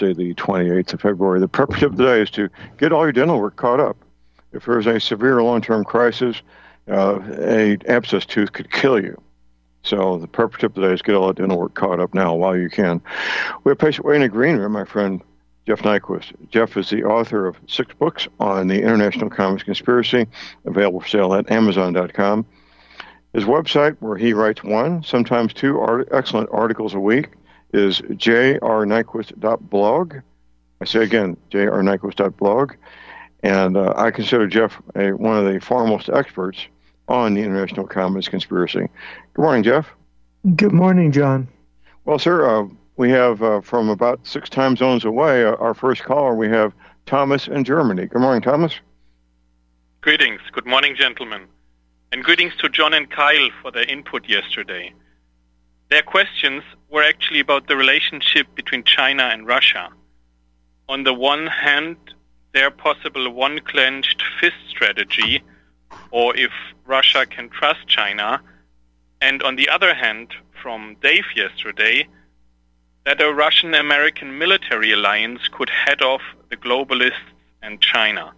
Wednesday, the 28th of February. The purpose of the day is to get all your dental work caught up. If there's a severe long-term crisis, uh, a abscess tooth could kill you. So the purpose of the day is get all the dental work caught up now while you can. We have a patient waiting in the green room, my friend Jeff Nyquist. Jeff is the author of six books on the international communist conspiracy, available for sale at Amazon.com. His website, where he writes one, sometimes two art- excellent articles a week, is jrnyquist.blog. I say again, jrnyquist.blog. And uh, I consider Jeff a, one of the foremost experts on the international communist conspiracy. Good morning, Jeff. Good morning, John. Well, sir, uh, we have uh, from about six time zones away, uh, our first caller, we have Thomas in Germany. Good morning, Thomas. Greetings. Good morning, gentlemen. And greetings to John and Kyle for their input yesterday. Their questions were actually about the relationship between China and Russia. On the one hand, their possible one clenched fist strategy, or if Russia can trust China, and on the other hand, from Dave yesterday, that a Russian American military alliance could head off the globalists and China.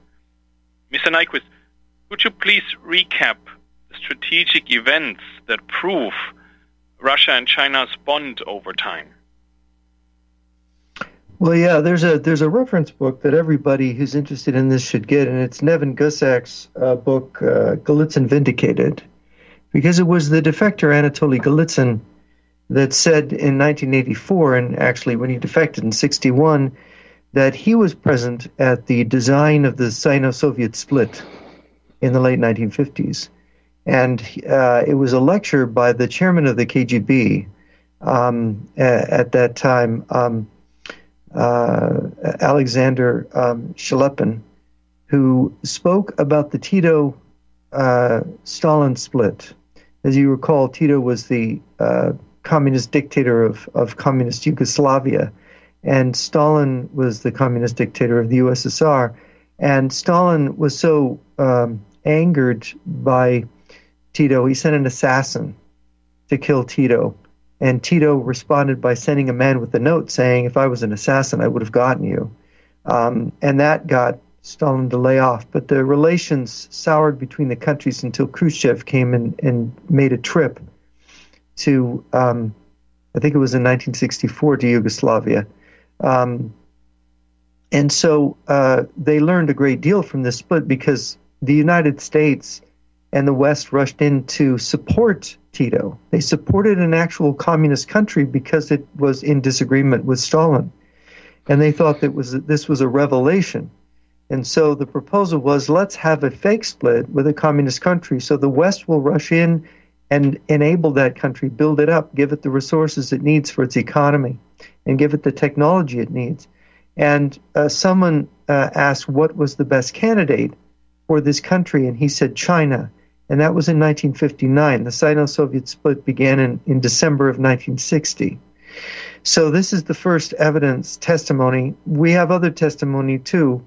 Mr. Nyquist, could you please recap the strategic events that prove Russia and China's bond over time? Well, yeah, there's a there's a reference book that everybody who's interested in this should get, and it's Nevin Gussack's uh, book, uh, Golitsyn Vindicated, because it was the defector Anatoly Golitsyn that said in 1984, and actually when he defected in 61, that he was present at the design of the Sino-Soviet split in the late 1950s, and uh, it was a lecture by the chairman of the KGB um, at that time. Um, uh, Alexander um, Shelepin, who spoke about the Tito uh, Stalin split. As you recall, Tito was the uh, communist dictator of, of communist Yugoslavia, and Stalin was the communist dictator of the USSR. And Stalin was so um, angered by Tito, he sent an assassin to kill Tito. And Tito responded by sending a man with a note saying, If I was an assassin, I would have gotten you. Um, and that got Stalin to lay off. But the relations soured between the countries until Khrushchev came and, and made a trip to, um, I think it was in 1964, to Yugoslavia. Um, and so uh, they learned a great deal from this split because the United States and the West rushed in to support Tito. They supported an actual communist country because it was in disagreement with Stalin, and they thought that was this was a revelation. And so the proposal was let's have a fake split with a communist country, so the West will rush in and enable that country, build it up, give it the resources it needs for its economy, and give it the technology it needs. And uh, someone uh, asked what was the best candidate for this country, and he said China and that was in 1959. The Sino-Soviet split began in, in December of 1960. So this is the first evidence testimony. We have other testimony too.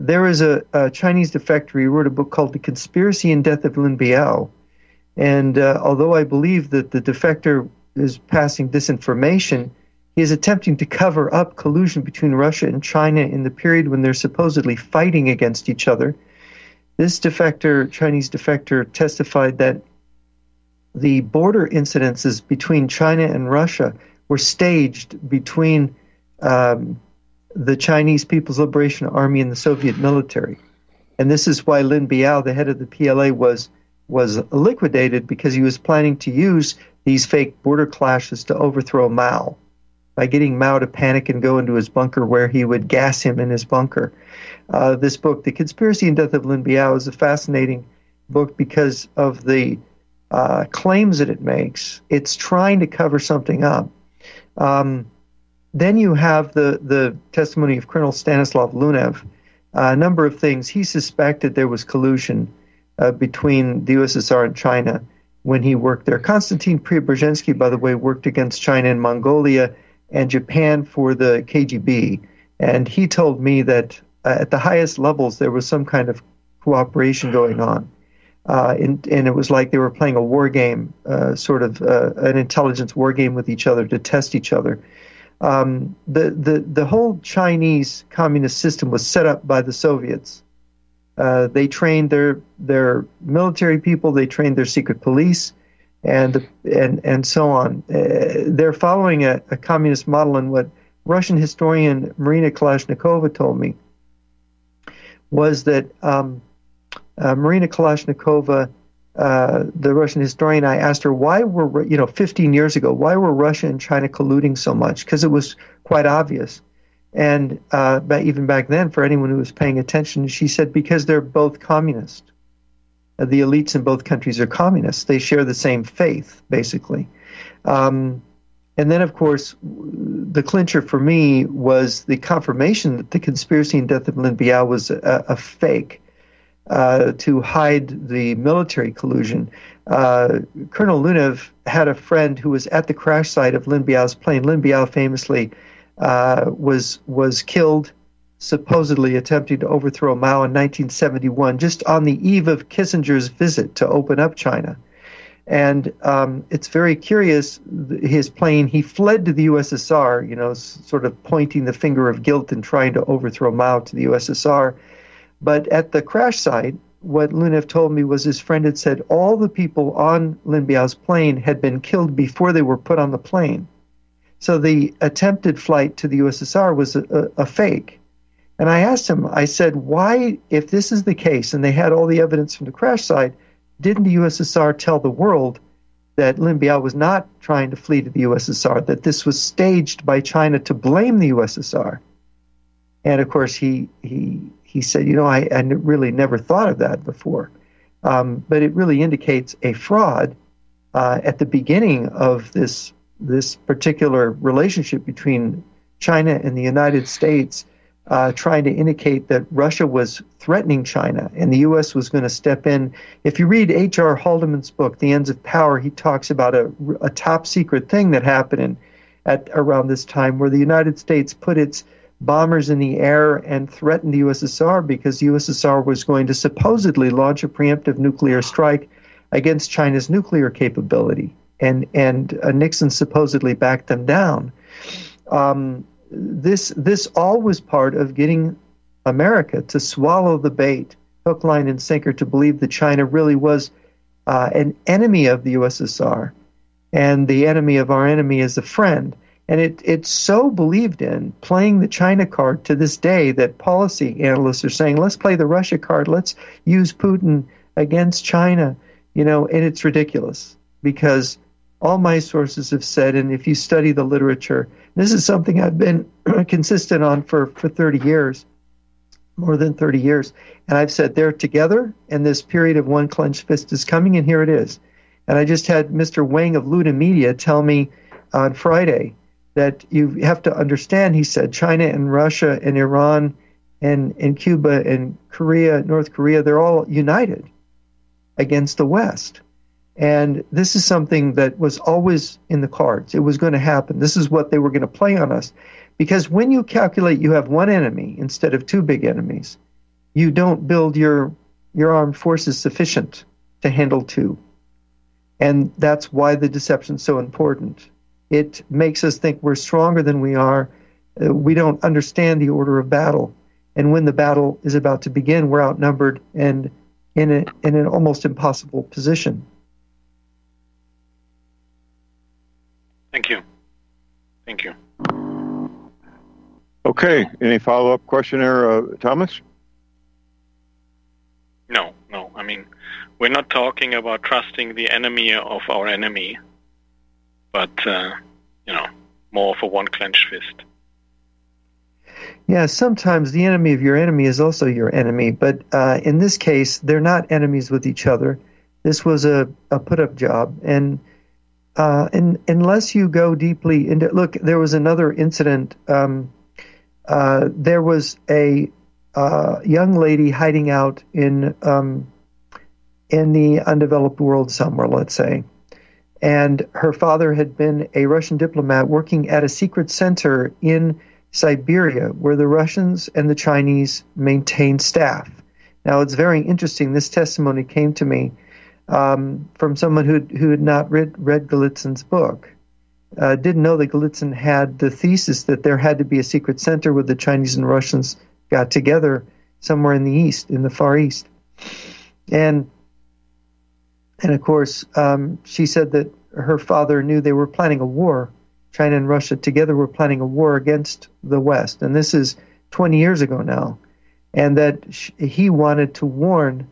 There is a, a Chinese defector who wrote a book called The Conspiracy and Death of Lin Biao. And uh, although I believe that the defector is passing disinformation, he is attempting to cover up collusion between Russia and China in the period when they're supposedly fighting against each other this defector, Chinese defector, testified that the border incidences between China and Russia were staged between um, the Chinese People's Liberation Army and the Soviet military. And this is why Lin Biao, the head of the PLA, was was liquidated because he was planning to use these fake border clashes to overthrow Mao by getting Mao to panic and go into his bunker where he would gas him in his bunker uh, this book, The Conspiracy and Death of Lin Biao, is a fascinating book because of the uh, claims that it makes. It's trying to cover something up. Um, then you have the, the testimony of Colonel Stanislav Lunev. Uh, a number of things. He suspected there was collusion uh, between the USSR and China when he worked there. Konstantin Preobrazhensky, by the way, worked against China and Mongolia and Japan for the KGB. And he told me that uh, at the highest levels, there was some kind of cooperation going on. Uh, and, and, it was like they were playing a war game, uh, sort of uh, an intelligence war game with each other to test each other. Um, the, the, the whole Chinese communist system was set up by the Soviets. Uh, they trained their, their military people, they trained their secret police, and, and, and so on. Uh, they're following a, a communist model, and what Russian historian Marina Kalashnikova told me was that um, uh, Marina Kalashnikova uh, the Russian historian, I asked her why were you know 15 years ago why were Russia and China colluding so much because it was quite obvious, and uh, even back then for anyone who was paying attention, she said because they're both communist. The elites in both countries are communists. They share the same faith, basically. Um, and then, of course, the clincher for me was the confirmation that the conspiracy and death of Lin Biao was a, a fake uh, to hide the military collusion. Uh, Colonel Lunev had a friend who was at the crash site of Lin Biao's plane. Lin Biao famously uh, was was killed, supposedly attempting to overthrow Mao in 1971, just on the eve of Kissinger's visit to open up China. And um, it's very curious. His plane, he fled to the USSR, you know, sort of pointing the finger of guilt and trying to overthrow Mao to the USSR but at the crash site, what Lunev told me was his friend had said all the people on Lin Biao's plane had been killed before they were put on the plane. So the attempted flight to the USSR was a, a, a fake. And I asked him, I said, why, if this is the case and they had all the evidence from the crash site, didn't the USSR tell the world that Lin Biao was not trying to flee to the USSR, that this was staged by China to blame the USSR? And of course, he, he he said, you know, I, I really never thought of that before. Um, but it really indicates a fraud uh, at the beginning of this this particular relationship between China and the United States, uh, trying to indicate that Russia was threatening China and the U.S. was going to step in. If you read H.R. Haldeman's book, The Ends of Power, he talks about a, a top secret thing that happened in, at around this time where the United States put its bombers in the air and threatened the USSR because the USSR was going to supposedly launch a preemptive nuclear strike against China's nuclear capability, and and uh, Nixon supposedly backed them down. Um, this this all was part of getting America to swallow the bait, hook, line, and sinker, to believe that China really was uh, an enemy of the USSR, and the enemy of our enemy is a friend. And it, it's so believed in playing the China card to this day that policy analysts are saying, let's play the Russia card. Let's use Putin against China. You know, and it's ridiculous because all my sources have said, and if you study the literature, this is something I've been consistent on for, for 30 years, more than 30 years. And I've said they're together, and this period of one clenched fist is coming, and here it is. And I just had Mr. Wang of Lude Media tell me on Friday that you have to understand, he said, China and Russia and Iran and, and Cuba and Korea, North Korea, they're all united against the West. And this is something that was always in the cards. It was going to happen. This is what they were going to play on us. Because when you calculate you have one enemy instead of two big enemies, you don't build your, your armed forces sufficient to handle two. And that's why the deception is so important. It makes us think we're stronger than we are. Uh, we don't understand the order of battle. And when the battle is about to begin, we're outnumbered and in, a, in an almost impossible position. Thank you. Thank you. Okay. Any follow up question there, uh, Thomas? No, no. I mean, we're not talking about trusting the enemy of our enemy but uh, you know, more for one clenched fist. Yeah, sometimes the enemy of your enemy is also your enemy, but uh, in this case, they're not enemies with each other. This was a, a put up job, and uh, and unless you go deeply into look, there was another incident. Um, uh, there was a uh, young lady hiding out in um, in the undeveloped world somewhere, let's say, and her father had been a Russian diplomat working at a secret center in Siberia where the Russians and the Chinese maintained staff. Now, it's very interesting. This testimony came to me um, from someone who who had not read read Golitsyn's book, uh, didn't know that Golitsyn had the thesis that there had to be a secret center where the Chinese and Russians got together somewhere in the east, in the far east, and and of course um, she said that her father knew they were planning a war. China and Russia together were planning a war against the West, and this is 20 years ago now, and that he wanted to warn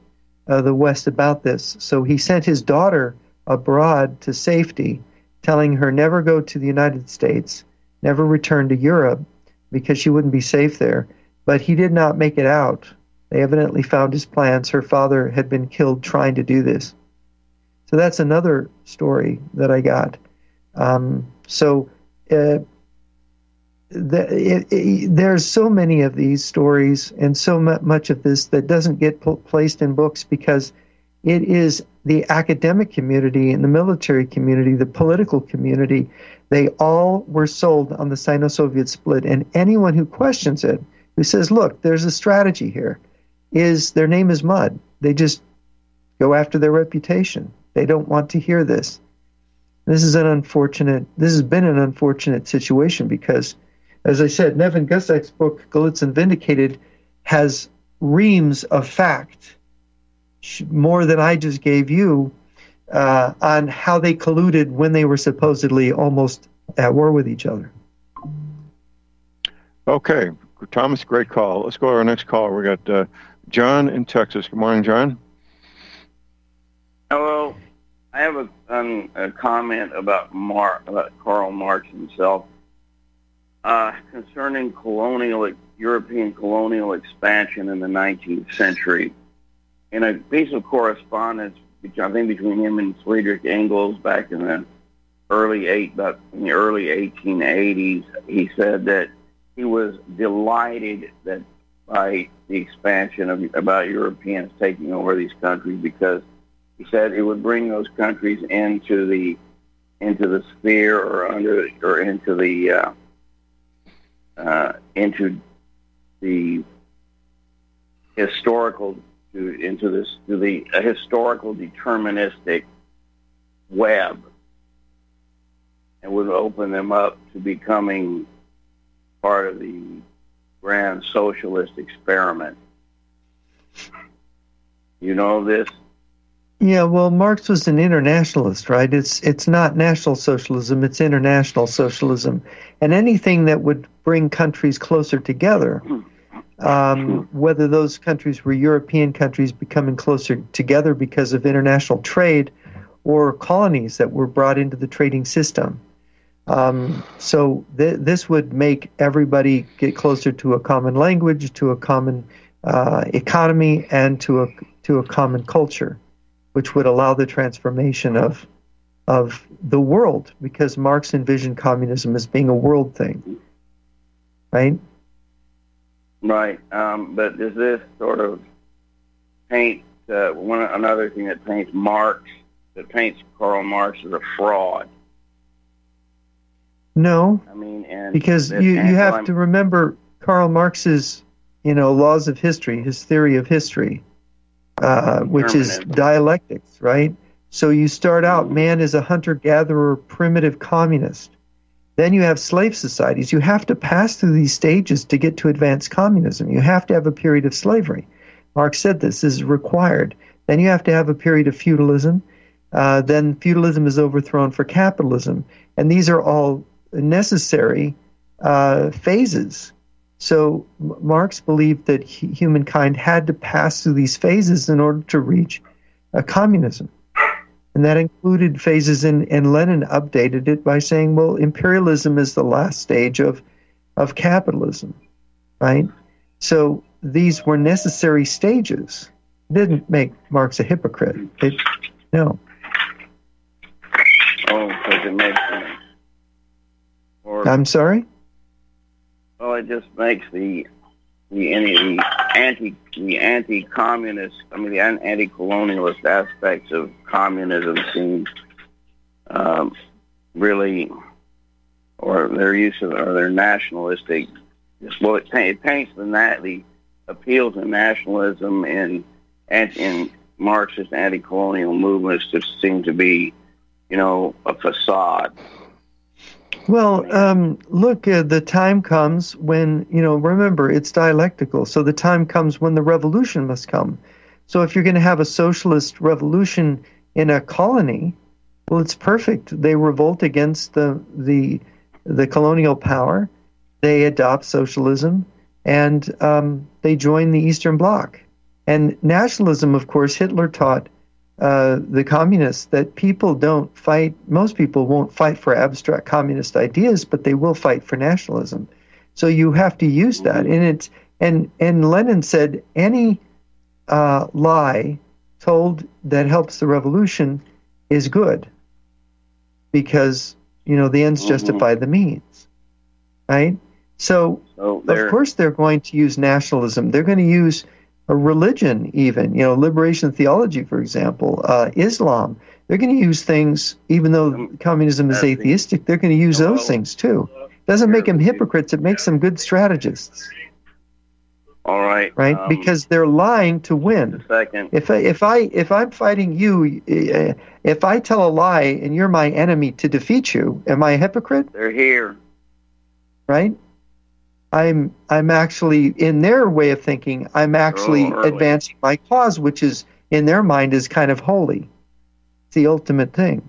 uh, the West about this. So he sent his daughter abroad to safety, telling her never go to the United States, never return to Europe because she wouldn't be safe there. But he did not make it out. They evidently found his plans. Her father had been killed trying to do this. So that's another story that I got. Um, so uh, there's so many of these stories and so much of this that doesn't get placed in books because it is the academic community and the military community, the political community. They all were sold on the Sino Soviet split. And anyone who questions it, who says, look, there's a strategy here, is their name is mud. They just go after their reputation. They don't want to hear this. This is an unfortunate, this has been an unfortunate situation because as I said, Nevin Gussack's book, Golitsyn Vindicated, has reams of fact, more than I just gave you, uh, on how they colluded when they were supposedly almost at war with each other. Okay, Thomas, great call. Let's go to our next call. We got uh, John in Texas. Good morning, John. Hello. I have a, um, a comment about Mark, about Karl Marx himself uh, concerning colonial European colonial expansion in the 19th century. In a piece of correspondence, which I think between him and Friedrich Engels back in the early eight, about in the early 1880s, he said that he was delighted that by the expansion of about Europeans taking over these countries because he said it would bring those countries into the into the sphere or under or into the uh, uh, into the historical to, into this to the historical deterministic web and would open them up to becoming part of the grand socialist experiment. You know this? Yeah, well, Marx was an internationalist, right? It's it's not national socialism; it's international socialism, and anything that would bring countries closer together, um, whether those countries were European countries becoming closer together because of international trade, or colonies that were brought into the trading system. Um, so th- this would make everybody get closer to a common language, to a common uh, economy, and to a to a common culture which would allow the transformation of of the world because Marx envisioned communism as being a world thing, right? Right. Um, but does this sort of paint uh, one another thing that paints Marx that paints Karl Marx as a fraud? No. I mean, and because you you have to remember Karl Marx's you know laws of history, his theory of history uh, which is dialectics, right? So you start out, man is a hunter gatherer, primitive communist. Then you have slave societies. You have to pass through these stages to get to advanced communism. You have to have a period of slavery. Marx said this, is required. Then you have to have a period of feudalism. Uh, then feudalism is overthrown for capitalism. And these are all necessary uh, phases so Marx believed that humankind had to pass through these phases in order to reach a communism. And that included phases, in, and Lenin updated it by saying, well, imperialism is the last stage of, of capitalism, right? So these were necessary stages. It didn't make Marx a hypocrite. It, no. Oh, because it. Or, I'm sorry? Well, it just makes the the the anti the anti-communist, I mean the anti-colonialist aspects of communism seem um, really, or their use of or their nationalistic. Well, it, it paints the the appeal to nationalism in in Marxist anti-colonial movements to seem to be, you know, a facade. Well, um, look, uh, the time comes when, you know, remember, it's dialectical. So the time comes when the revolution must come. So if you're going to have a socialist revolution in a colony, well, it's perfect. They revolt against the, the, the colonial power, they adopt socialism, and um, they join the Eastern Bloc. And nationalism, of course, Hitler taught uh, the communists that people don't fight, most people won't fight for abstract communist ideas, but they will fight for nationalism. So you have to use that. And it's and and Lenin said any uh, lie told that helps the revolution is good because you know the ends mm-hmm. justify the means, right? So, so of course they're going to use nationalism. They're going to use religion, even, you know, liberation theology, for example, uh, Islam. They're going to use things, even though um, communism is atheistic, they're going to use those things too. It doesn't make them hypocrites, it makes them good strategists. All right. Right? Um, because they're lying to win. Second. If I, if I if I'm fighting you, uh, if I tell a lie and you're my enemy to defeat you, am I a hypocrite? They're here. Right? I'm I'm actually in their way of thinking, I'm actually oh, advancing my cause, which is in their mind is kind of holy. It's the ultimate thing.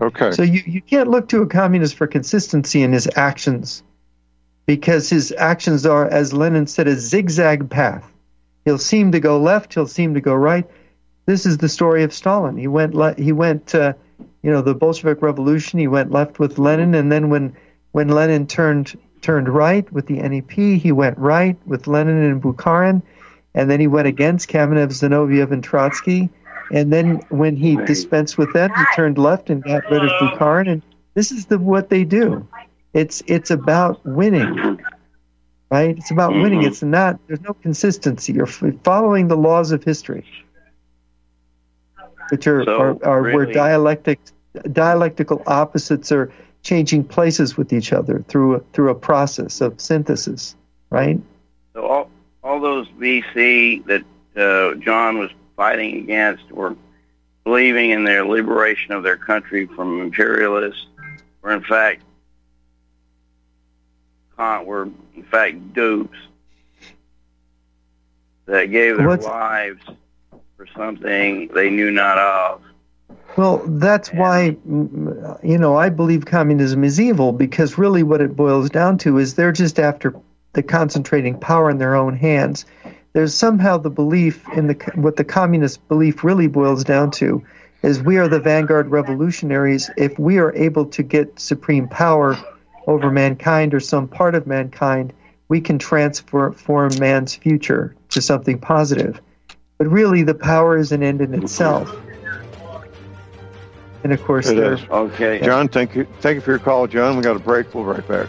Okay. So you, you can't look to a communist for consistency in his actions because his actions are, as Lenin said, a zigzag path. He'll seem to go left, he'll seem to go right. This is the story of Stalin. He went le- he went uh, you know, the Bolshevik Revolution. He went left with Lenin, and then when when Lenin turned turned right with the NEP, he went right with Lenin and Bukharin, and then he went against Kamenev, Zinoviev, and Trotsky. And then when he dispensed with them, he turned left and got rid of Bukharin. And this is the what they do. It's it's about winning, right? It's about winning. Mm-hmm. It's not. There's no consistency. You're following the laws of history which are, so, are, are really, where dialectic dialectical opposites are changing places with each other through a, through a process of synthesis, right? So all all those VC that uh, John was fighting against were believing in their liberation of their country from imperialists, were in fact were in fact dupes that gave their What's, lives for something they knew not of. Well, that's and, why, mm, you know, I believe communism is evil because really what it boils down to is they're just after the concentrating power in their own hands. There's somehow the belief in the what the communist belief really boils down to is we are the vanguard revolutionaries. If we are able to get supreme power over mankind or some part of mankind, we can transform man's future to something positive. But really, the power is an end in mhm. itself. And of course, it is. Okay. John, thank you. Thank you for your call, John. We got a break. We'll be right back.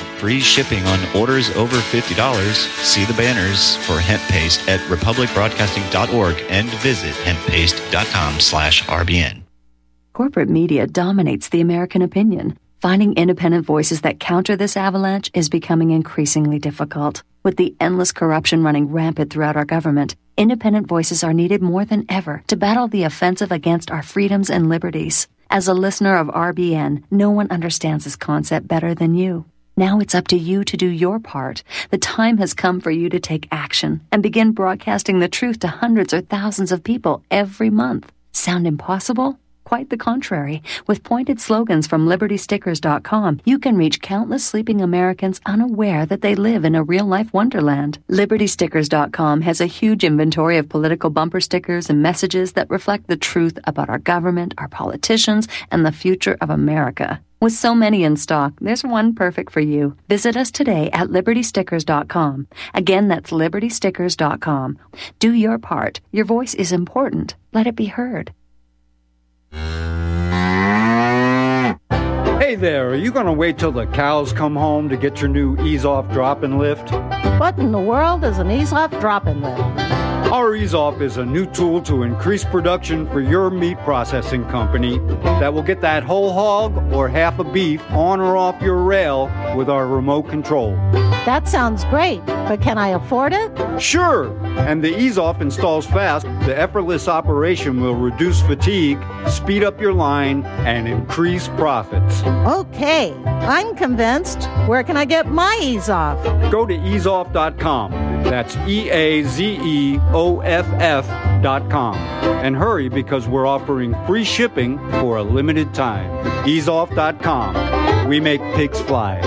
free shipping on orders over $50. See the banners for hemp paste at republicbroadcasting.org and visit hemppaste.com slash RBN. Corporate media dominates the American opinion. Finding independent voices that counter this avalanche is becoming increasingly difficult. With the endless corruption running rampant throughout our government, independent voices are needed more than ever to battle the offensive against our freedoms and liberties. As a listener of RBN, no one understands this concept better than you. Now it's up to you to do your part. The time has come for you to take action and begin broadcasting the truth to hundreds or thousands of people every month. Sound impossible? Quite the contrary. With pointed slogans from libertystickers.com, you can reach countless sleeping Americans unaware that they live in a real life wonderland. Libertystickers.com has a huge inventory of political bumper stickers and messages that reflect the truth about our government, our politicians, and the future of America. With so many in stock, there's one perfect for you. Visit us today at libertystickers.com. Again, that's libertystickers.com. Do your part. Your voice is important. Let it be heard. Hey there, are you going to wait till the cows come home to get your new ease off drop and lift? What in the world is an ease off drop and lift? Our Ease Off is a new tool to increase production for your meat processing company that will get that whole hog or half a beef on or off your rail with our remote control. That sounds great, but can I afford it? Sure! And the Ease Off installs fast. The effortless operation will reduce fatigue, speed up your line, and increase profits. Okay, I'm convinced. Where can I get my ease off? Go to eazeoff.com. That's E A Z E O F F dot com. And hurry because we're offering free shipping for a limited time. Eazeoff.com. We make pigs fly.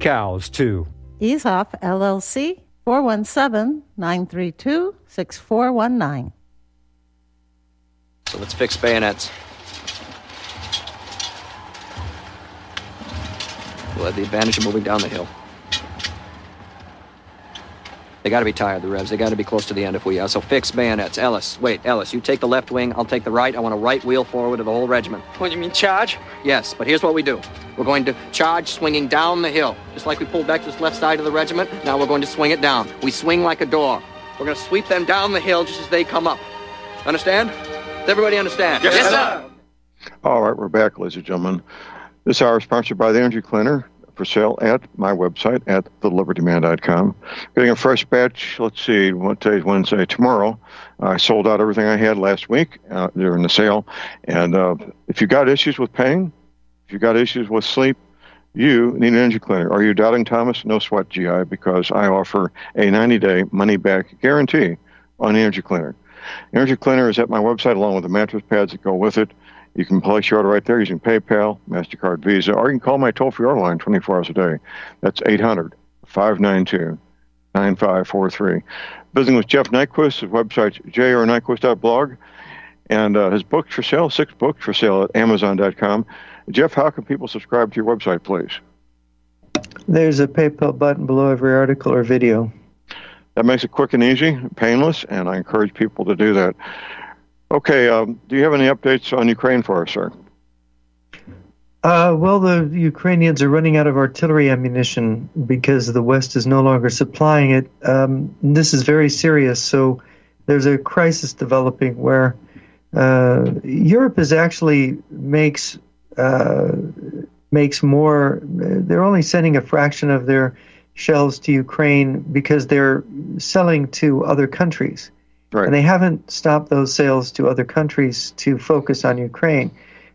Cows, too. EaseOff LLC 417 932 6419. So let's fix bayonets. We'll have the advantage of moving down the hill. They got to be tired, the revs. They got to be close to the end if we are. So fix bayonets. Ellis, wait, Ellis, you take the left wing, I'll take the right. I want a right wheel forward of the whole regiment. What, do you mean charge? Yes, but here's what we do. We're going to charge swinging down the hill. Just like we pulled back this left side of the regiment, now we're going to swing it down. We swing like a door. We're going to sweep them down the hill just as they come up. Understand? Does everybody understand? Yes, sir. All right, we're back, ladies and gentlemen. This hour is sponsored by the Energy Cleaner for sale at my website at thelibertyman.com. Getting a fresh batch, let's see, what today's Wednesday, tomorrow. I sold out everything I had last week uh, during the sale. And uh, if you got issues with pain, if you got issues with sleep, you need an energy cleaner. Are you doubting Thomas? No sweat, GI, because I offer a 90 day money back guarantee on energy cleaner. Energy cleaner is at my website along with the mattress pads that go with it. You can place your order right there using PayPal, MasterCard, Visa, or you can call my toll free order line 24 hours a day. That's 800 592 9543. Visiting with Jeff Nyquist, his website's jrnyquist.blog, and uh, his books for sale, six books for sale at Amazon.com. Jeff, how can people subscribe to your website, please? There's a PayPal button below every article or video. That makes it quick and easy, painless, and I encourage people to do that. Okay, um, do you have any updates on Ukraine for us, sir? Uh, well, the Ukrainians are running out of artillery ammunition because the West is no longer supplying it. Um, this is very serious. So there's a crisis developing where uh, Europe is actually makes uh, makes more. They're only sending a fraction of their shells to Ukraine because they're selling to other countries. Right. And they haven't stopped those sales to other countries to focus on Ukraine.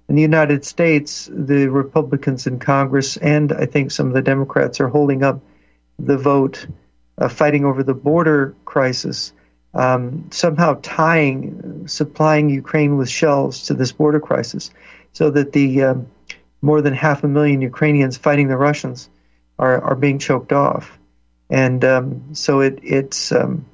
In the United States, the Republicans in Congress and I think some of the Democrats are holding up the vote, uh, fighting over the border crisis, um, somehow tying, supplying Ukraine with shells to this border crisis, so that the um, more than half a million Ukrainians fighting the Russians are, are being choked off. And um, so it, it's um,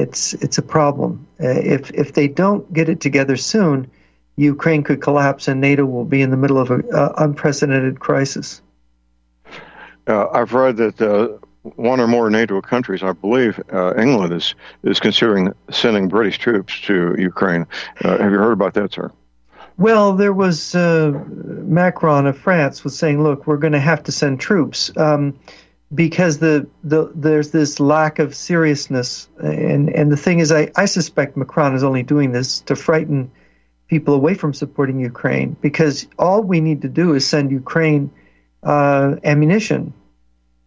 it's it's a problem. Uh, if if they don't get it together soon, Ukraine could collapse, and NATO will be in the middle of an uh, unprecedented crisis. Uh, I've read that uh, one or more NATO countries, I believe uh, England is is considering sending British troops to Ukraine. Uh, have you heard about that, sir? Well, there was Macron of France was saying, "Look, we're going to have to send troops." Um, because the, the there's this lack of seriousness and and the thing is I, I suspect Macron is only doing this to frighten people away from supporting Ukraine because all we need to do is send Ukraine uh, ammunition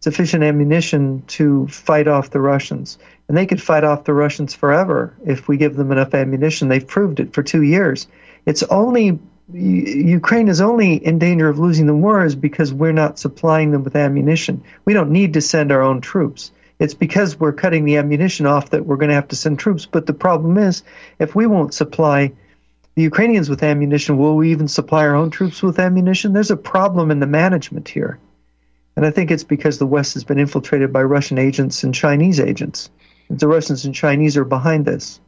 sufficient ammunition to fight off the Russians. And they could fight off the Russians forever if we give them enough ammunition. They've proved it for two years. It's only Ukraine is only in danger of losing the war is because we're not supplying them with ammunition. We don't need to send our own troops. It's because we're cutting the ammunition off that we're going to have to send troops. But the problem is, if we won't supply the Ukrainians with ammunition, will we even supply our own troops with ammunition? There's a problem in the management here. And I think it's because the West has been infiltrated by Russian agents and Chinese agents. The Russians and Chinese are behind this.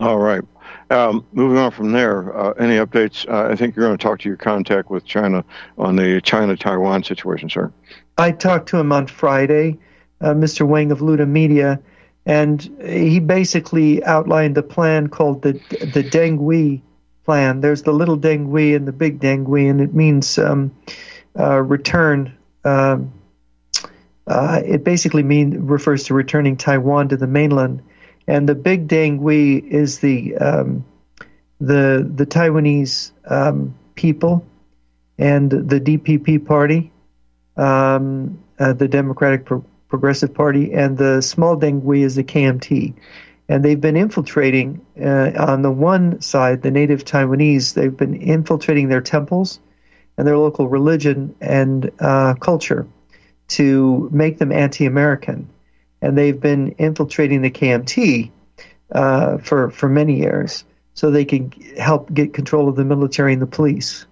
All right. Um, moving on from there, uh, any updates? Uh, I think you're going to talk to your contact with China on the China Taiwan situation, sir. I talked to him on Friday, uh, Mr. Wang of Lude Media, and he basically outlined a plan called the the Dengui plan. There's the little Dengui and the big Dengui, and it means um, uh, return um, uh, it basically mean refers to returning Taiwan to the mainland, and the Big Dengui is the um, the the Taiwanese um, people and the DPP party, um, uh, the Democratic Pro- Progressive Party, and the small Dengui is the KMT. And they've been infiltrating uh, on the one side, the native Taiwanese. They've been infiltrating their temples and their local religion and uh, culture to make them anti-American, and they've been infiltrating the KMT uh, for for many years, so they can help get control of the military and the police.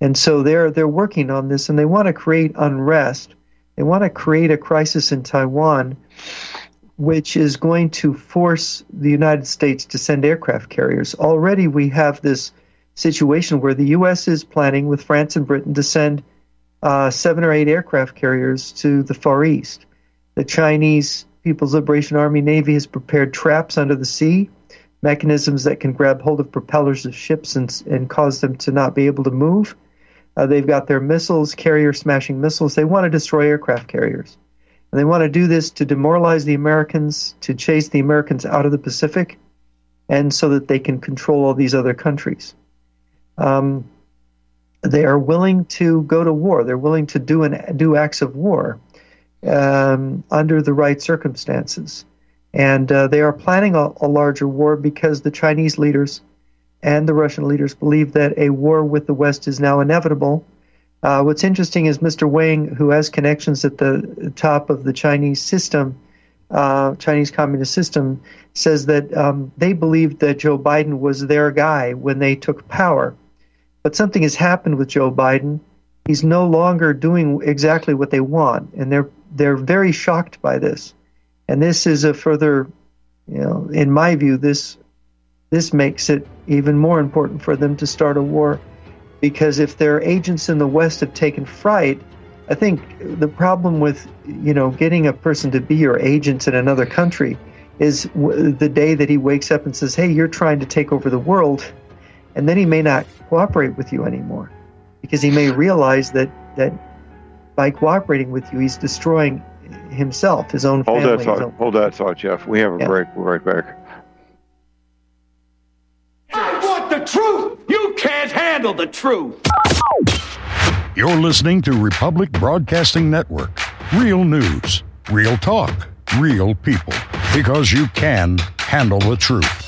And so they're they're working on this, and they want to create unrest. They want to create a crisis in Taiwan, which is going to force the United States to send aircraft carriers. Already, we have this situation where the U.S. is planning with France and Britain to send uh, seven or eight aircraft carriers to the Far East. The Chinese People's Liberation Army Navy has prepared traps under the sea, mechanisms that can grab hold of propellers of ships and, and cause them to not be able to move. Uh, they've got their missiles, carrier smashing missiles. They want to destroy aircraft carriers. And they want to do this to demoralize the Americans, to chase the Americans out of the Pacific, and so that they can control all these other countries um, they are willing to go to war. They're willing to do an, do acts of war um, under the right circumstances, and uh, they are planning a, a, larger war because the Chinese leaders and the Russian leaders believe that a war with the West is now inevitable. Uh, what's interesting is Mr. Wang, who has connections at the top of the Chinese system, uh, Chinese communist system, says that um, they believed that Joe Biden was their guy when they took power but something has happened with Joe Biden. He's no longer doing exactly what they want, and they're they're very shocked by this. And this is a further, you know, in my view, this this makes it even more important for them to start a war, because if their agents in the West have taken fright, I think the problem with you know getting a person to be your agent in another country is the day that he wakes up and says, "Hey, you're trying to take over the world." and then he may not cooperate with you anymore because he may realize that that by cooperating with you, he's destroying himself, his own hold family. That thought, own... Hold that thought, Jeff. We have a yeah. break. We're right back. I want the truth. You can't handle the truth. You're listening to Republic Broadcasting Network. Real news, real talk, real people. Because you can handle the truth.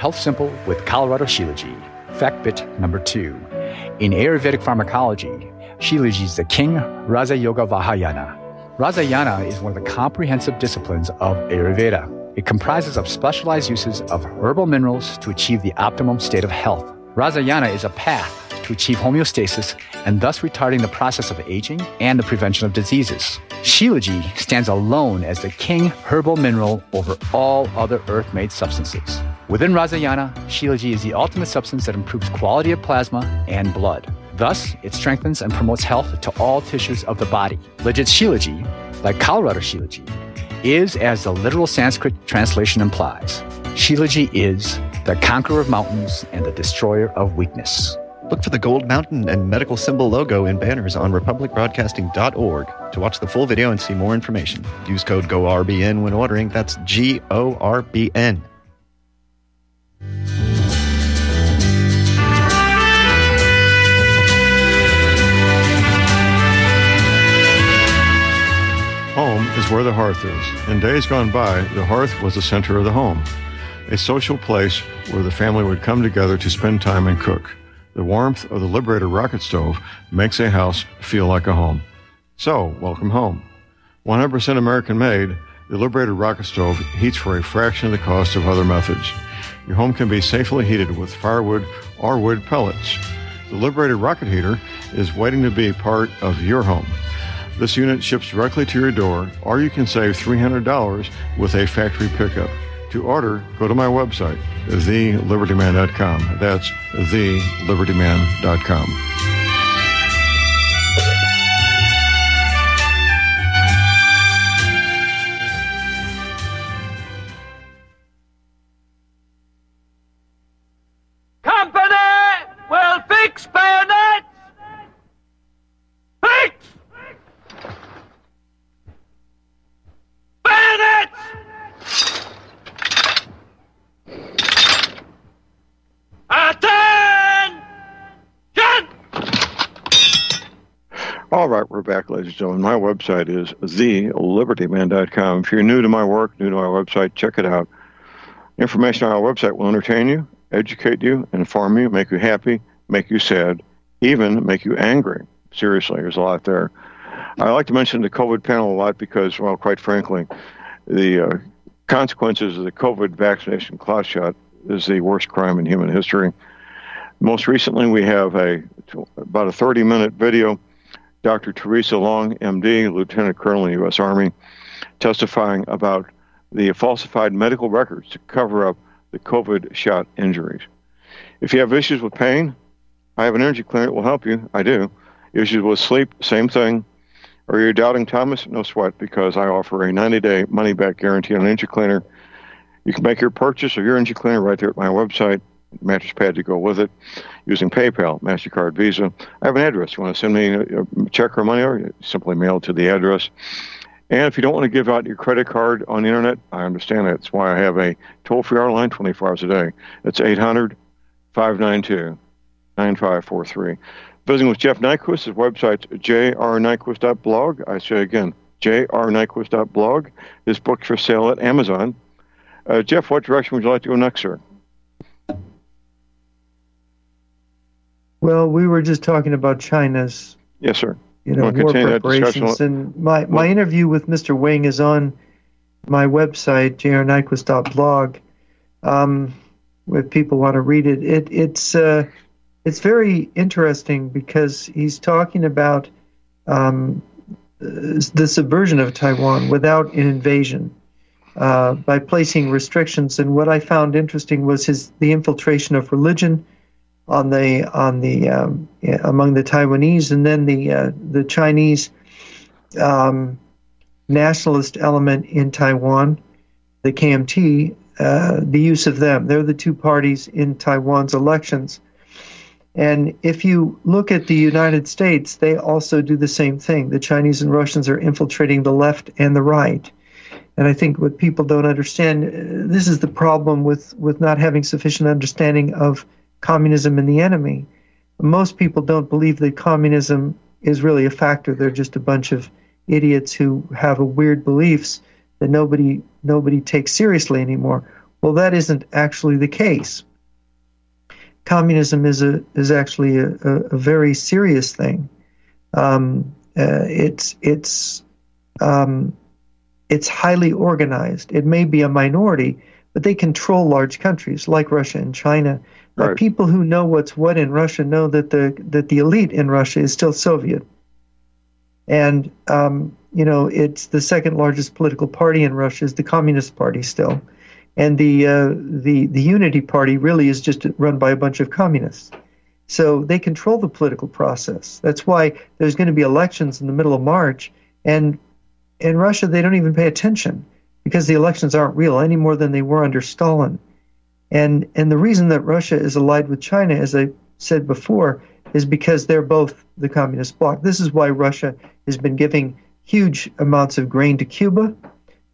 Health Simple with Colorado Shilajit. Fact bit number two. In Ayurvedic pharmacology, Shilajit is the king Raja Yoga Vahayana. Rasayana is one of the comprehensive disciplines of Ayurveda. It comprises of specialized uses of herbal minerals to achieve the optimum state of health. Rasayana is a path to achieve homeostasis and thus retarding the process of aging and the prevention of diseases. Shilajit stands alone as the king herbal mineral over all other earth made substances. Within Rasayana, Shilajit is the ultimate substance that improves quality of plasma and blood. Thus, it strengthens and promotes health to all tissues of the body. Legit Shilajit, like Colorado Shilajit, is as the literal Sanskrit translation implies. Shilajit is the conqueror of mountains and the destroyer of weakness. Look for the gold mountain and medical symbol logo in banners on republicbroadcasting.org to watch the full video and see more information. Use code GORBN when ordering. That's G O R B N. where the hearth is. In days gone by, the hearth was the center of the home, a social place where the family would come together to spend time and cook. The warmth of the Liberator rocket stove makes a house feel like a home. So, welcome home. 100% American made, the Liberator rocket stove heats for a fraction of the cost of other methods. Your home can be safely heated with firewood or wood pellets. The Liberator rocket heater is waiting to be part of your home. This unit ships directly to your door, or you can save $300 with a factory pickup. To order, go to my website, thelibertyman.com. That's thelibertyman.com. we're back, ladies and gentlemen. My website is thelibertyman.com. If you're new to my work, new to my website, check it out. Information on our website will entertain you, educate you, inform you, make you happy, make you sad, even make you angry. Seriously, there's a lot there. I like to mention the COVID panel a lot because, well, quite frankly, the uh, consequences of the COVID vaccination cloud shot is the worst crime in human history. Most recently, we have a about a 30 minute video. Dr. Theresa Long, MD, Lieutenant Colonel in the U.S. Army, testifying about the falsified medical records to cover up the COVID shot injuries. If you have issues with pain, I have an energy clinic that will help you. I do. Issues with sleep, same thing. Are you doubting Thomas? No sweat, because I offer a 90 day money back guarantee on an energy cleaner. You can make your purchase of your energy cleaner right there at my website, mattress pad to go with it, using PayPal, MasterCard, Visa. I have an address. You want to send me a check or money order? Simply mail it to the address. And if you don't want to give out your credit card on the internet, I understand that. That's why I have a toll free hour line 24 hours a day. It's 800 592 9543. Visiting with Jeff Nyquist, his website's jrnyquist.blog. I say again, jrnyquist.blog. His book's for sale at Amazon. Uh, Jeff, what direction would you like to go next, sir? Well, we were just talking about China's Yes, sir. you know, war preparations. And my, my interview with Mr. Wing is on my website, jrnyquist.blog. Um, if people want to read it, it it's uh, it's very interesting because he's talking about um, the subversion of Taiwan without an invasion uh, by placing restrictions. And what I found interesting was his the infiltration of religion on the on the um, among the Taiwanese, and then the uh, the Chinese um, nationalist element in Taiwan, the KMT, uh, the use of them. They're the two parties in Taiwan's elections. And if you look at the United States, they also do the same thing. The Chinese and Russians are infiltrating the left and the right. And I think what people don't understand, uh, this is the problem with, with not having sufficient understanding of communism and the enemy. Most people don't believe that communism is really a factor. They're just a bunch of idiots who have weird beliefs that nobody nobody takes seriously anymore. Well, that isn't actually the case. Communism is a is actually a, a, a very serious thing. Um, uh, it's it's um, it's highly organized. It may be a minority, but they control large countries like Russia and China. But Right. people who know what's what in Russia know that the that the elite in Russia is still Soviet, and um, you know it's the second largest political party in Russia is the Communist Party still, and the uh, the the Unity Party really is just run by a bunch of communists. So they control the political process. That's why there's going to be elections in the middle of March, and in Russia they don't even pay attention because the elections aren't real any more than they were under Stalin. And and the reason that Russia is allied with China, as I said before, is because they're both the communist bloc. This is why Russia has been giving huge amounts of grain to Cuba,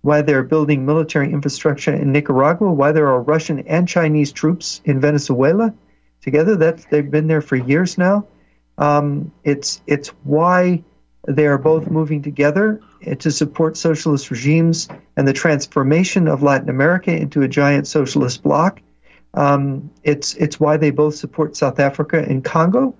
why they're building military infrastructure in Nicaragua, why there are Russian and Chinese troops in Venezuela together. That they've been there for years now. Um, it's it's why they are both moving together to support socialist regimes and the transformation of Latin America into a giant socialist bloc. Um, it's it's why they both support South Africa and Congo,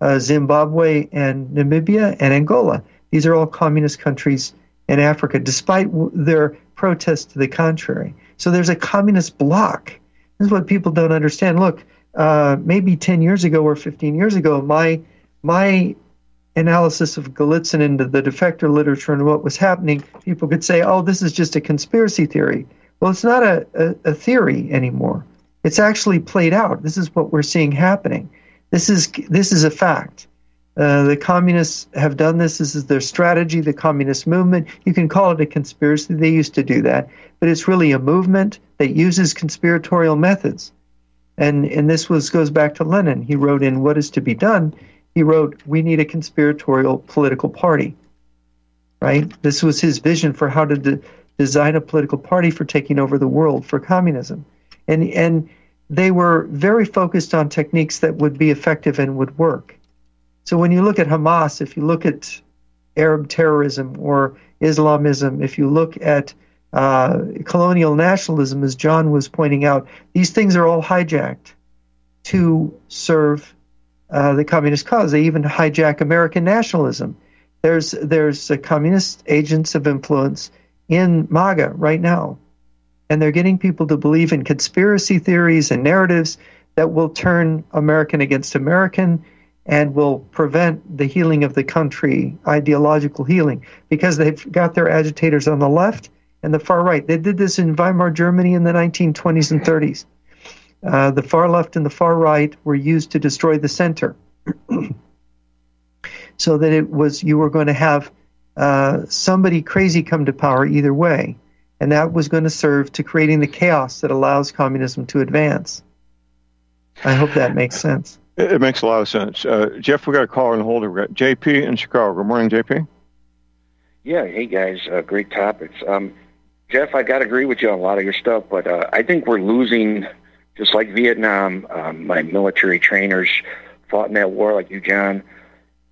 uh, Zimbabwe and Namibia and Angola. These are all communist countries in Africa, despite w- their protests to the contrary. So there's a communist bloc. This is what people don't understand. Look, uh, maybe 10 years ago or 15 years ago, my my analysis of Golitsyn into the defector literature and what was happening, people could say, "Oh, this is just a conspiracy theory." Well, it's not a, a, a theory anymore. It's actually played out. This is what we're seeing happening. This is this is a fact. Uh, the communists have done this. This is their strategy. The communist movement. You can call it a conspiracy. They used to do that, but it's really a movement that uses conspiratorial methods. And and this was goes back to Lenin. He wrote in What Is to Be Done. He wrote, "We need a conspiratorial political party." Right. This was his vision for how to de- design a political party for taking over the world for communism, and and they were very focused on techniques that would be effective and would work. So when you look at Hamas, if you look at Arab terrorism or Islamism, if you look at uh, colonial nationalism, as John was pointing out, these things are all hijacked to serve uh, the communist cause. They even hijack American nationalism. There's there's communist agents of influence in MAGA right now, and they're getting people to believe in conspiracy theories and narratives that will turn American against American and will prevent the healing of the country, ideological healing, because they've got their agitators on the left and the far right. They did this in Weimar Germany in the 1920s and 30s. Uh, the far left and the far right were used to destroy the center, so that it was you were going to have uh, somebody crazy come to power either way, and that was going to serve to creating the chaos that allows communism to advance. I hope that makes sense. It, it makes a lot of sense. Uh, Jeff, we got a caller on the hold. We got JP in Chicago. Good morning, JP. Yeah, hey guys, uh, great topics. Um, Jeff, I got to agree with you on a lot of your stuff, but uh, I think we're losing, just like Vietnam. Um, my military trainers fought in that war, like you, John,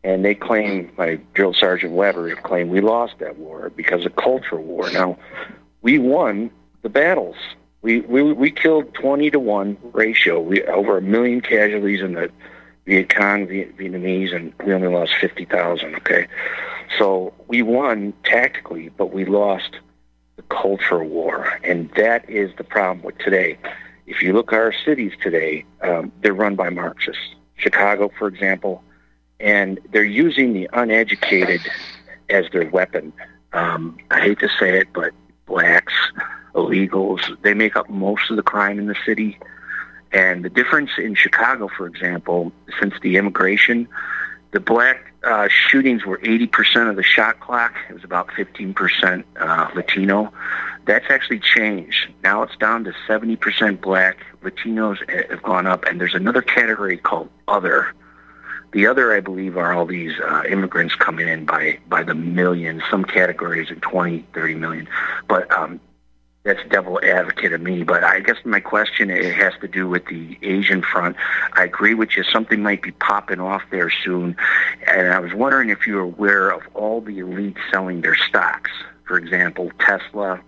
and they claim, my drill sergeant Weber claimed we lost that war because of cultural war. Now, we won the battles. We we we killed twenty to one ratio. We over a million casualties in the Viet Cong, Viet, Vietnamese, and we only lost fifty thousand. Okay, so we won tactically, but we lost the culture war, and that is the problem with today. If you look at our cities today, um, they're run by Marxists. Chicago, for example, and they're using the uneducated as their weapon. Um, I hate to say it, but blacks, illegals, they make up most of the crime in the city. And the difference in Chicago, for example, since the immigration, the black uh, shootings were 80% of the shot clock. It was about 15% uh, Latino. That's actually changed. Now it's down to 70% black. Latinos have gone up, and there's another category called other. The other, I believe, are all these uh, immigrants coming in by by the millions. Some categories are 20, 30 million. But um, that's devil advocate of me. But I guess my question it has to do with the Asian front. I agree with you. Something might be popping off there soon, and I was wondering if you're aware of all the elites selling their stocks. For example, Tesla,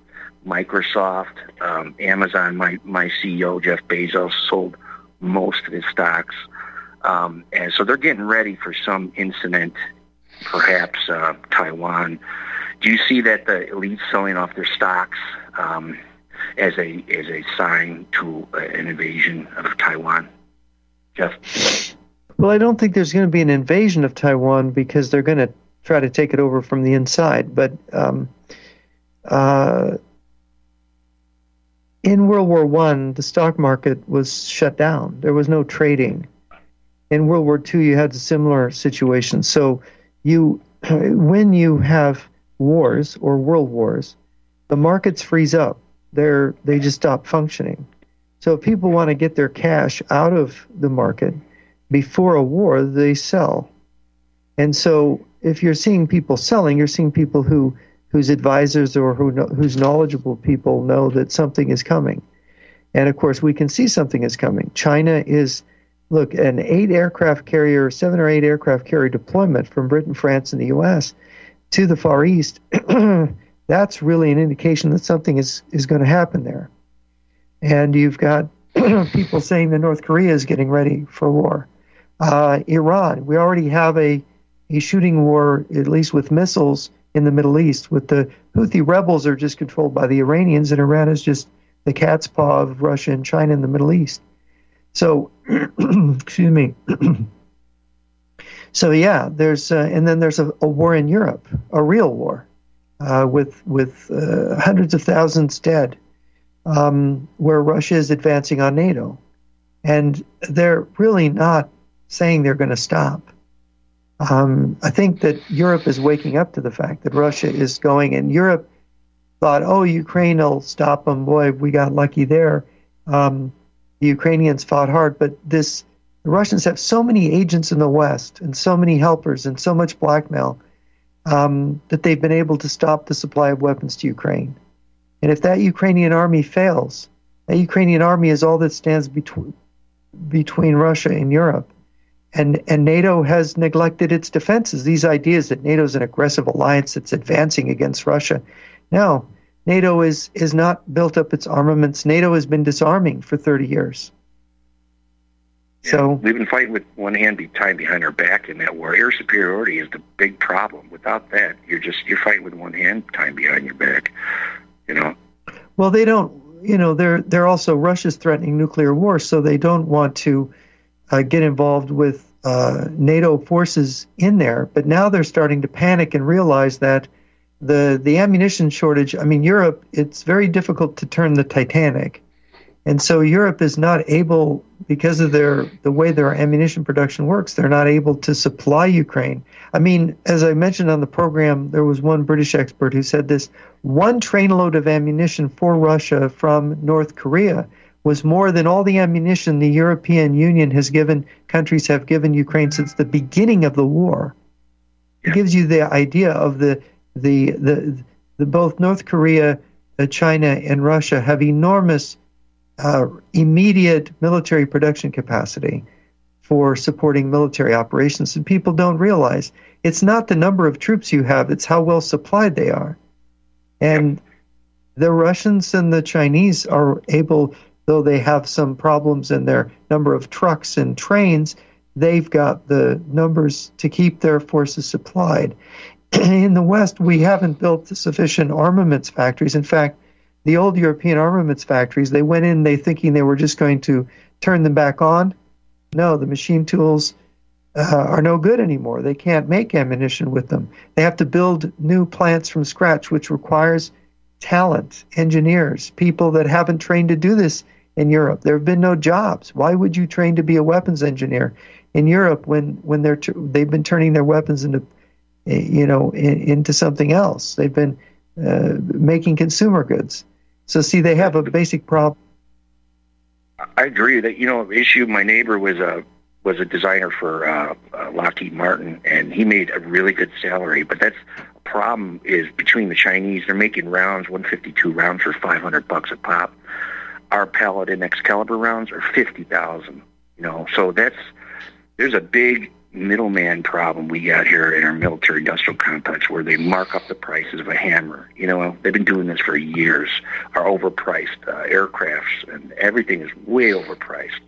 Microsoft, um, Amazon. My my CEO Jeff Bezos sold most of his stocks, um, and so they're getting ready for some incident perhaps uh, Taiwan. Do you see that the elites selling off their stocks um, as a as a sign to uh, an invasion of Taiwan, Jeff? Well, I don't think there's going to be an invasion of Taiwan because they're going to try to take it over from the inside. But um, uh, in World War One, the stock market was shut down. There was no trading. In World War II, you had a similar situation. So, you when you have wars or world wars, the markets freeze up. They're they just stop functioning. So, if people want to get their cash out of the market before a war, they sell. And so, if you're seeing people selling, you're seeing people who whose advisors or who whose knowledgeable people know that something is coming. And of course, we can see something is coming. China is, look, an eight aircraft carrier, seven or eight aircraft carrier deployment from Britain, France, and the U.S. to the Far East. that's really an indication that something is, is going to happen there. And you've got people saying that North Korea is getting ready for war. Uh, Iran, we already have a, a shooting war, at least with missiles, in the Middle East. With the Houthi rebels are just controlled by the Iranians, and Iran is just the cat's paw of Russia and China in the Middle East. So, excuse me. so yeah, there's uh, and then there's a, a, war in Europe, a real war, uh, with with uh, hundreds of thousands dead, um, where Russia is advancing on NATO, and they're really not saying they're going to stop. Um, I think that Europe is waking up to the fact that Russia is going, and Europe thought, oh, Ukraine will stop them. Boy, we got lucky there. Um, the Ukrainians fought hard, but this the Russians have so many agents in the West and so many helpers and so much blackmail um, that they've been able to stop the supply of weapons to Ukraine. And if that Ukrainian army fails, that Ukrainian army is all that stands between between Russia and Europe and and NATO has neglected its defenses. These ideas that NATO is an aggressive alliance that's advancing against Russia. No, NATO is is not built up its armaments. NATO has been disarming for 30 years. Yeah, so we've been fighting with one hand tied behind our back in that war. Air superiority is the big problem. Without that, you're just you're fighting with one hand tied behind your back. You know. Well, they don't. You know, they're they're also Russia's threatening nuclear war, so they don't want to uh, get involved with uh, NATO forces in there. But now they're starting to panic and realize that the the ammunition shortage. I mean, Europe. It's very difficult to turn the Titanic, and so Europe is not able because of their the way their ammunition production works. They're not able to supply Ukraine. I mean, as I mentioned on the program, there was one British expert who said this: one trainload of ammunition for Russia from North Korea was more than all the ammunition the European Union has given countries have given Ukraine since the beginning of the war. It gives you the idea of the the the, the both North Korea, uh, China, and Russia have enormous uh, immediate military production capacity for supporting military operations, and people don't realize it's not the number of troops you have; it's how well supplied they are, and the Russians and the Chinese are able though they have some problems in their number of trucks and trains, they've got the numbers to keep their forces supplied. in the West, we haven't built sufficient armaments factories. In fact, the old European armaments factories, they went in they thinking they were just going to turn them back on. No, the machine tools uh, are no good anymore. They can't make ammunition with them. They have to build new plants from scratch, which requires talent, engineers, people that haven't trained to do this in Europe. There have been no jobs. Why would you train to be a weapons engineer in Europe when when they're they've been turning their weapons into you know in, into something else? They've been uh, making consumer goods. So see, they have a basic problem. I agree that you know issue. My neighbor was a was a designer for uh, uh, Lockheed Martin, and he made a really good salary. But that's a problem is between the Chinese. They're making rounds, 152 rounds for 500 bucks a pop our Paladin Excalibur rounds are fifty thousand. You know, so that's there's a big middleman problem we got here in our military industrial complex where they mark up the prices of a hammer. You know, they've been doing this for years. Our overpriced uh, aircrafts and everything is way overpriced.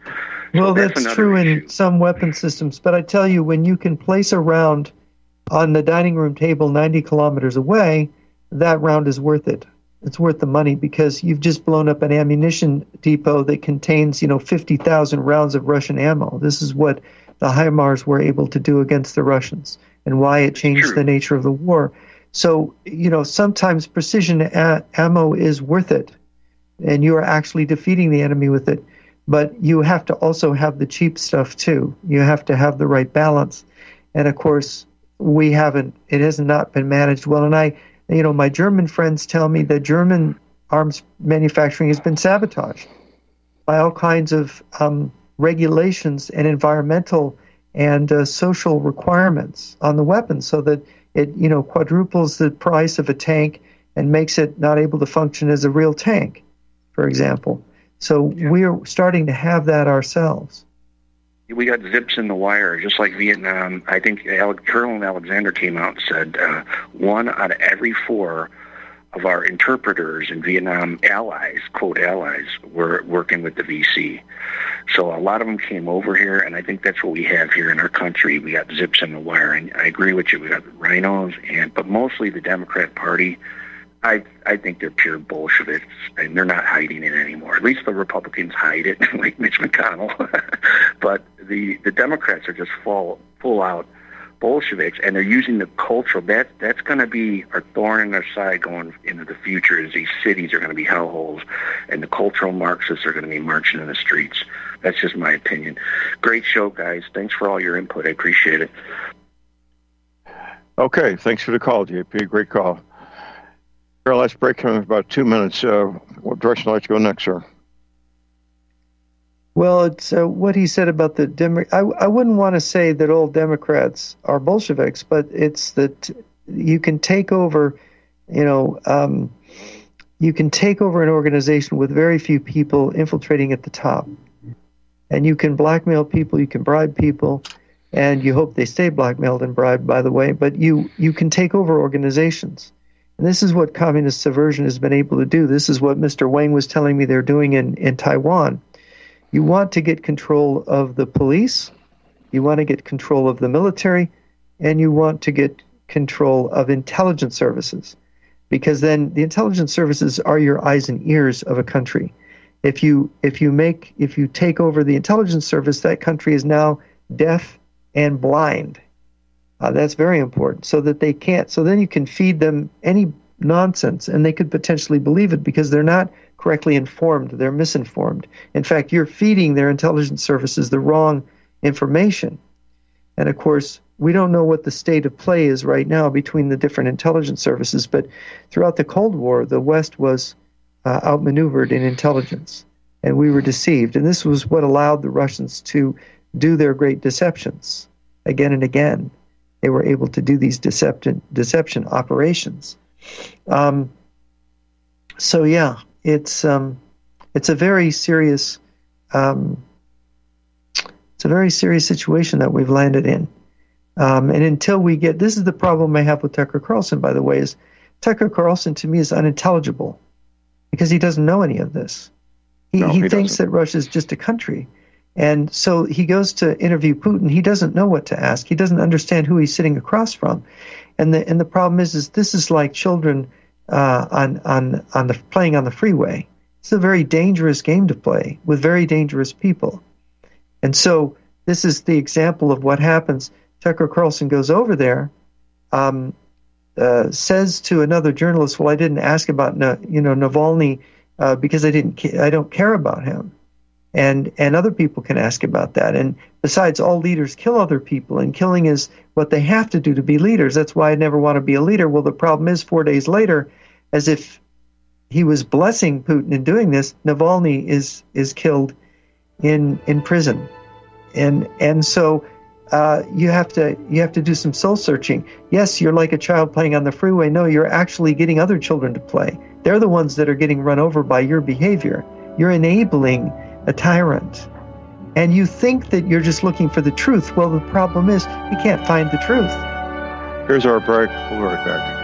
So well, that's, that's true issue. in some weapon systems, but I tell you, when you can place a round on the dining room table 90 kilometers away, that round is worth it. It's worth the money because you've just blown up an ammunition depot that contains, you know, 50,000 rounds of Russian ammo. This is what the HIMARS were able to do against the Russians and why it changed True. the nature of the war. So, you know, sometimes precision a- ammo is worth it and you are actually defeating the enemy with it. But you have to also have the cheap stuff too. You have to have the right balance. And of course, we haven't, it has not been managed well. And I, you know, my German friends tell me that German arms manufacturing has been sabotaged by all kinds of um, regulations and environmental and uh, social requirements on the weapons so that it, you know, quadruples the price of a tank and makes it not able to function as a real tank, for example. So yeah. we're starting to have that ourselves we got zips in the wire, just like Vietnam. I think Colonel Alexander came out and said uh, one out of every four of our interpreters and Vietnam allies, quote allies, were working with the VC. So a lot of them came over here, and I think that's what we have here in our country. We got zips in the wire, and I agree with you. We got rhinos, and but mostly the Democrat Party I I think they're pure Bolsheviks, and they're not hiding it anymore. At least the Republicans hide it, like Mitch McConnell. but the the Democrats are just full full out Bolsheviks, and they're using the cultural. That that's going to be our thorn in our side going into the future. Is these cities are going to be hellholes, and the cultural Marxists are going to be marching in the streets. That's just my opinion. Great show, guys. Thanks for all your input. I appreciate it. Okay, thanks for the call, JP. Great call. Our last break coming in about two minutes. Uh, what direction you like to go next, sir? Well, it's uh, what he said about the Demo- I, I wouldn't want to say that all Democrats are Bolsheviks, but it's that you can take over, you know, um, you can take over an organization with very few people infiltrating at the top, and you can blackmail people, you can bribe people, and you hope they stay blackmailed and bribed, by the way. But you you can take over organizations and this is what communist subversion has been able to do. This is what Mr. Wang was telling me they're doing in, in Taiwan. You want to get control of the police, you want to get control of the military, and you want to get control of intelligence services. Because then the intelligence services are your eyes and ears of a country. If you if you make if you take over the intelligence service, that country is now deaf and blind uh, that's very important so that they can't. So then you can feed them any nonsense and they could potentially believe it because they're not correctly informed. They're misinformed. In fact, you're feeding their intelligence services the wrong information. And of course, we don't know what the state of play is right now between the different intelligence services, but throughout the Cold War, the West was uh, outmaneuvered in intelligence, and we were deceived. And this was what allowed the Russians to do their great deceptions again and again they were able to do these deception deception operations. Um, so yeah, it's um, it's a very serious um, it's a very serious situation that we've landed in. Um, and until we get this is the problem I have with Tucker Carlson, by the way, is Tucker Carlson to me is unintelligible because he doesn't know any of this. He, no, he, he thinks that Russia is just a country. And so he goes to interview Putin. He doesn't know what to ask. He doesn't understand who he's sitting across from. And the and the problem is, is this is like children uh, on on on the playing on the freeway. It's a very dangerous game to play with very dangerous people. And so this is the example of what happens. Tucker Carlson goes over there, um, uh, says to another journalist, "Well, I didn't ask about you know Navalny uh, because I didn't I don't care about him." And and other people can ask about that. And besides, all leaders kill other people, and killing is what they have to do to be leaders. That's why I never want to be a leader. Well, the problem is, four days later, as if he was blessing Putin in doing this, Navalny is is killed in in prison, and and so. Uh, you have to you have to do some soul searching. Yes, you're like a child playing on the freeway. No, you're actually getting other children to play. They're the ones that are getting run over by your behavior. You're enabling a tyrant. And you think that you're just looking for the truth. Well, the problem is you can't find the truth. Here's our break. We'll be right back.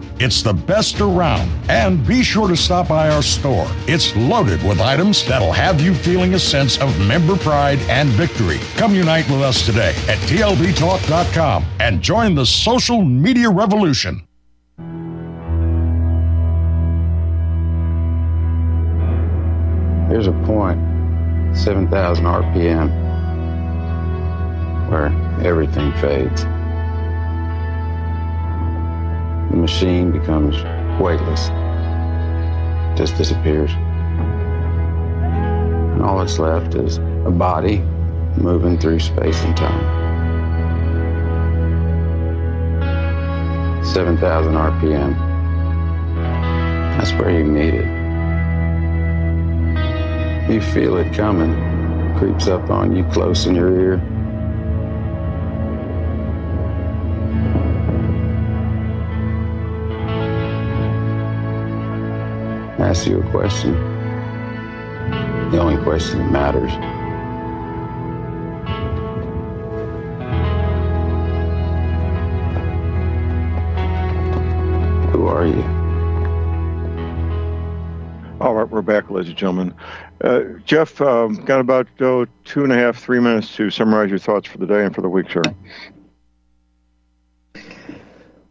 it's the best around. And be sure to stop by our store. It's loaded with items that'll have you feeling a sense of member pride and victory. Come unite with us today at tlbtalk.com and join the social media revolution. There's a point, 7,000 RPM, where everything fades the machine becomes weightless, just disappears. And all that's left is a body moving through space and time. 7,000 RPM. That's where you need it. You feel it coming, creeps up on you close in your ear. Ask you a question. The only question that matters. Who are you? All right, we're back, ladies and gentlemen. Uh, Jeff, um, got about oh, two and a half, three minutes to summarize your thoughts for the day and for the week, sir.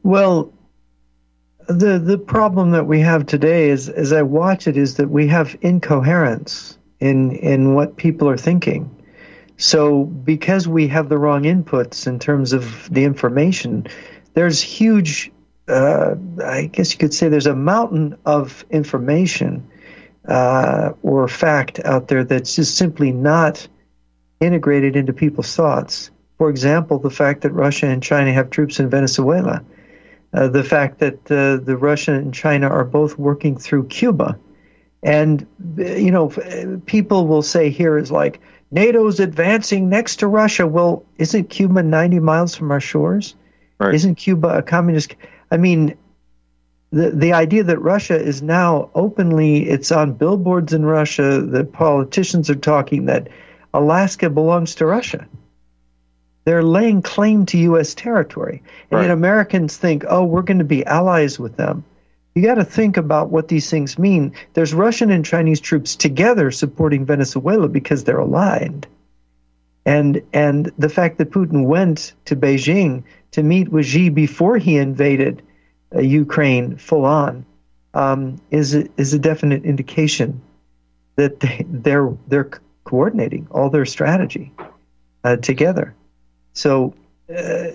Well, the the problem that we have today is as I watch it is that we have incoherence in in what people are thinking. So because we have the wrong inputs in terms of the information, there's huge uh, I guess you could say there's a mountain of information uh, or fact out there that's just simply not integrated into people's thoughts. For example, the fact that Russia and China have troops in Venezuela uh, the fact that uh, the Russia and China are both working through Cuba. And, you know, people will say here is like, NATO's advancing next to Russia. Well, isn't Cuba 90 miles from our shores? Right. Isn't Cuba a communist? I mean, the the idea that Russia is now openly it's on billboards in Russia. The politicians are talking that Alaska belongs to Russia. They're laying claim to U.S. territory, and Right. yet Americans think, oh, we're going to be allies with them. You got to think about what these things mean. There's Russian and Chinese troops together supporting Venezuela because they're aligned. And and the fact that Putin went to Beijing to meet with Xi before he invaded uh, Ukraine full on um, is a, is a definite indication that they, they're they're coordinating all their strategy uh, together. So uh,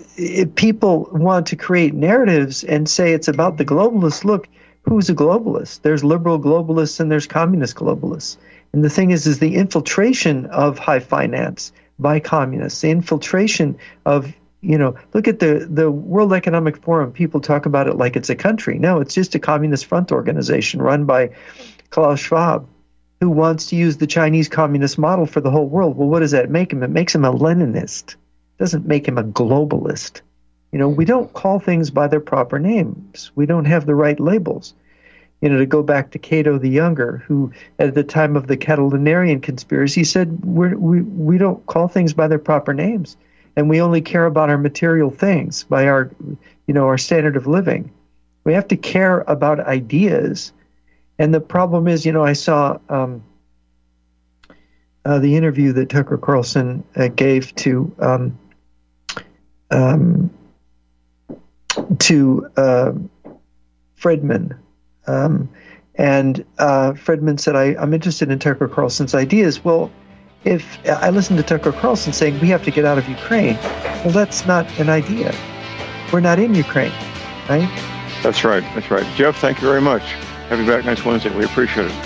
people want to create narratives and say it's about the globalists, look, who's a globalist? There's liberal globalists and there's communist globalists. And the thing is, is the infiltration of high finance by communists, the infiltration of you know, look at the the World Economic Forum. People talk about it like it's a country. No, it's just a communist front organization run by Klaus Schwab, who wants to use the Chinese communist model for the whole world. Well, what does that make him? It makes him a Leninist. Doesn't make him a globalist. You know, we don't call things by their proper names. We don't have the right labels. You know, to go back to Cato the Younger, who at the time of the Catilinarian conspiracy said We're, we we don't call things by their proper names, and we only care about our material things by our, you know, our standard of living. We have to care about ideas, and the problem is, you know, I saw um, uh, the interview that Tucker Carlson uh, gave to um, um, to uh, Fredman. Um, and uh, Fredman said, I, I'm interested in Tucker Carlson's ideas. Well, if I listened to Tucker Carlson saying we have to get out of Ukraine, well, that's not an idea. We're not in Ukraine, right? That's right. That's right. Jeff, thank you very much. Have you back next Wednesday. We appreciate it.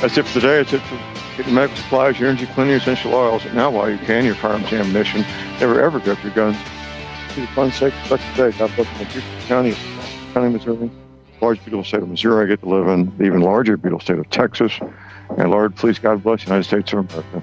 That's it for today. It's it for getting medical supplies, your energy, cleaning, essential oils. Now, while you can, your firearms ammunition. Never ever give up your guns. For the fun sake of today, God bless my beautiful county, County, Missouri, large, beautiful state of Missouri. I get to live in the even larger, beautiful state of Texas. And Lord, please, God bless the United States of America.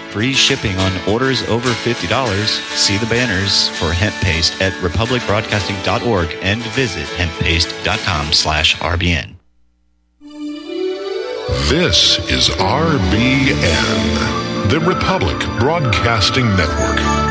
Free shipping on orders over $50. See the banners for hemp paste at republicbroadcasting.org and visit hemppaste.com slash RBN. This is RBN, the Republic Broadcasting Network.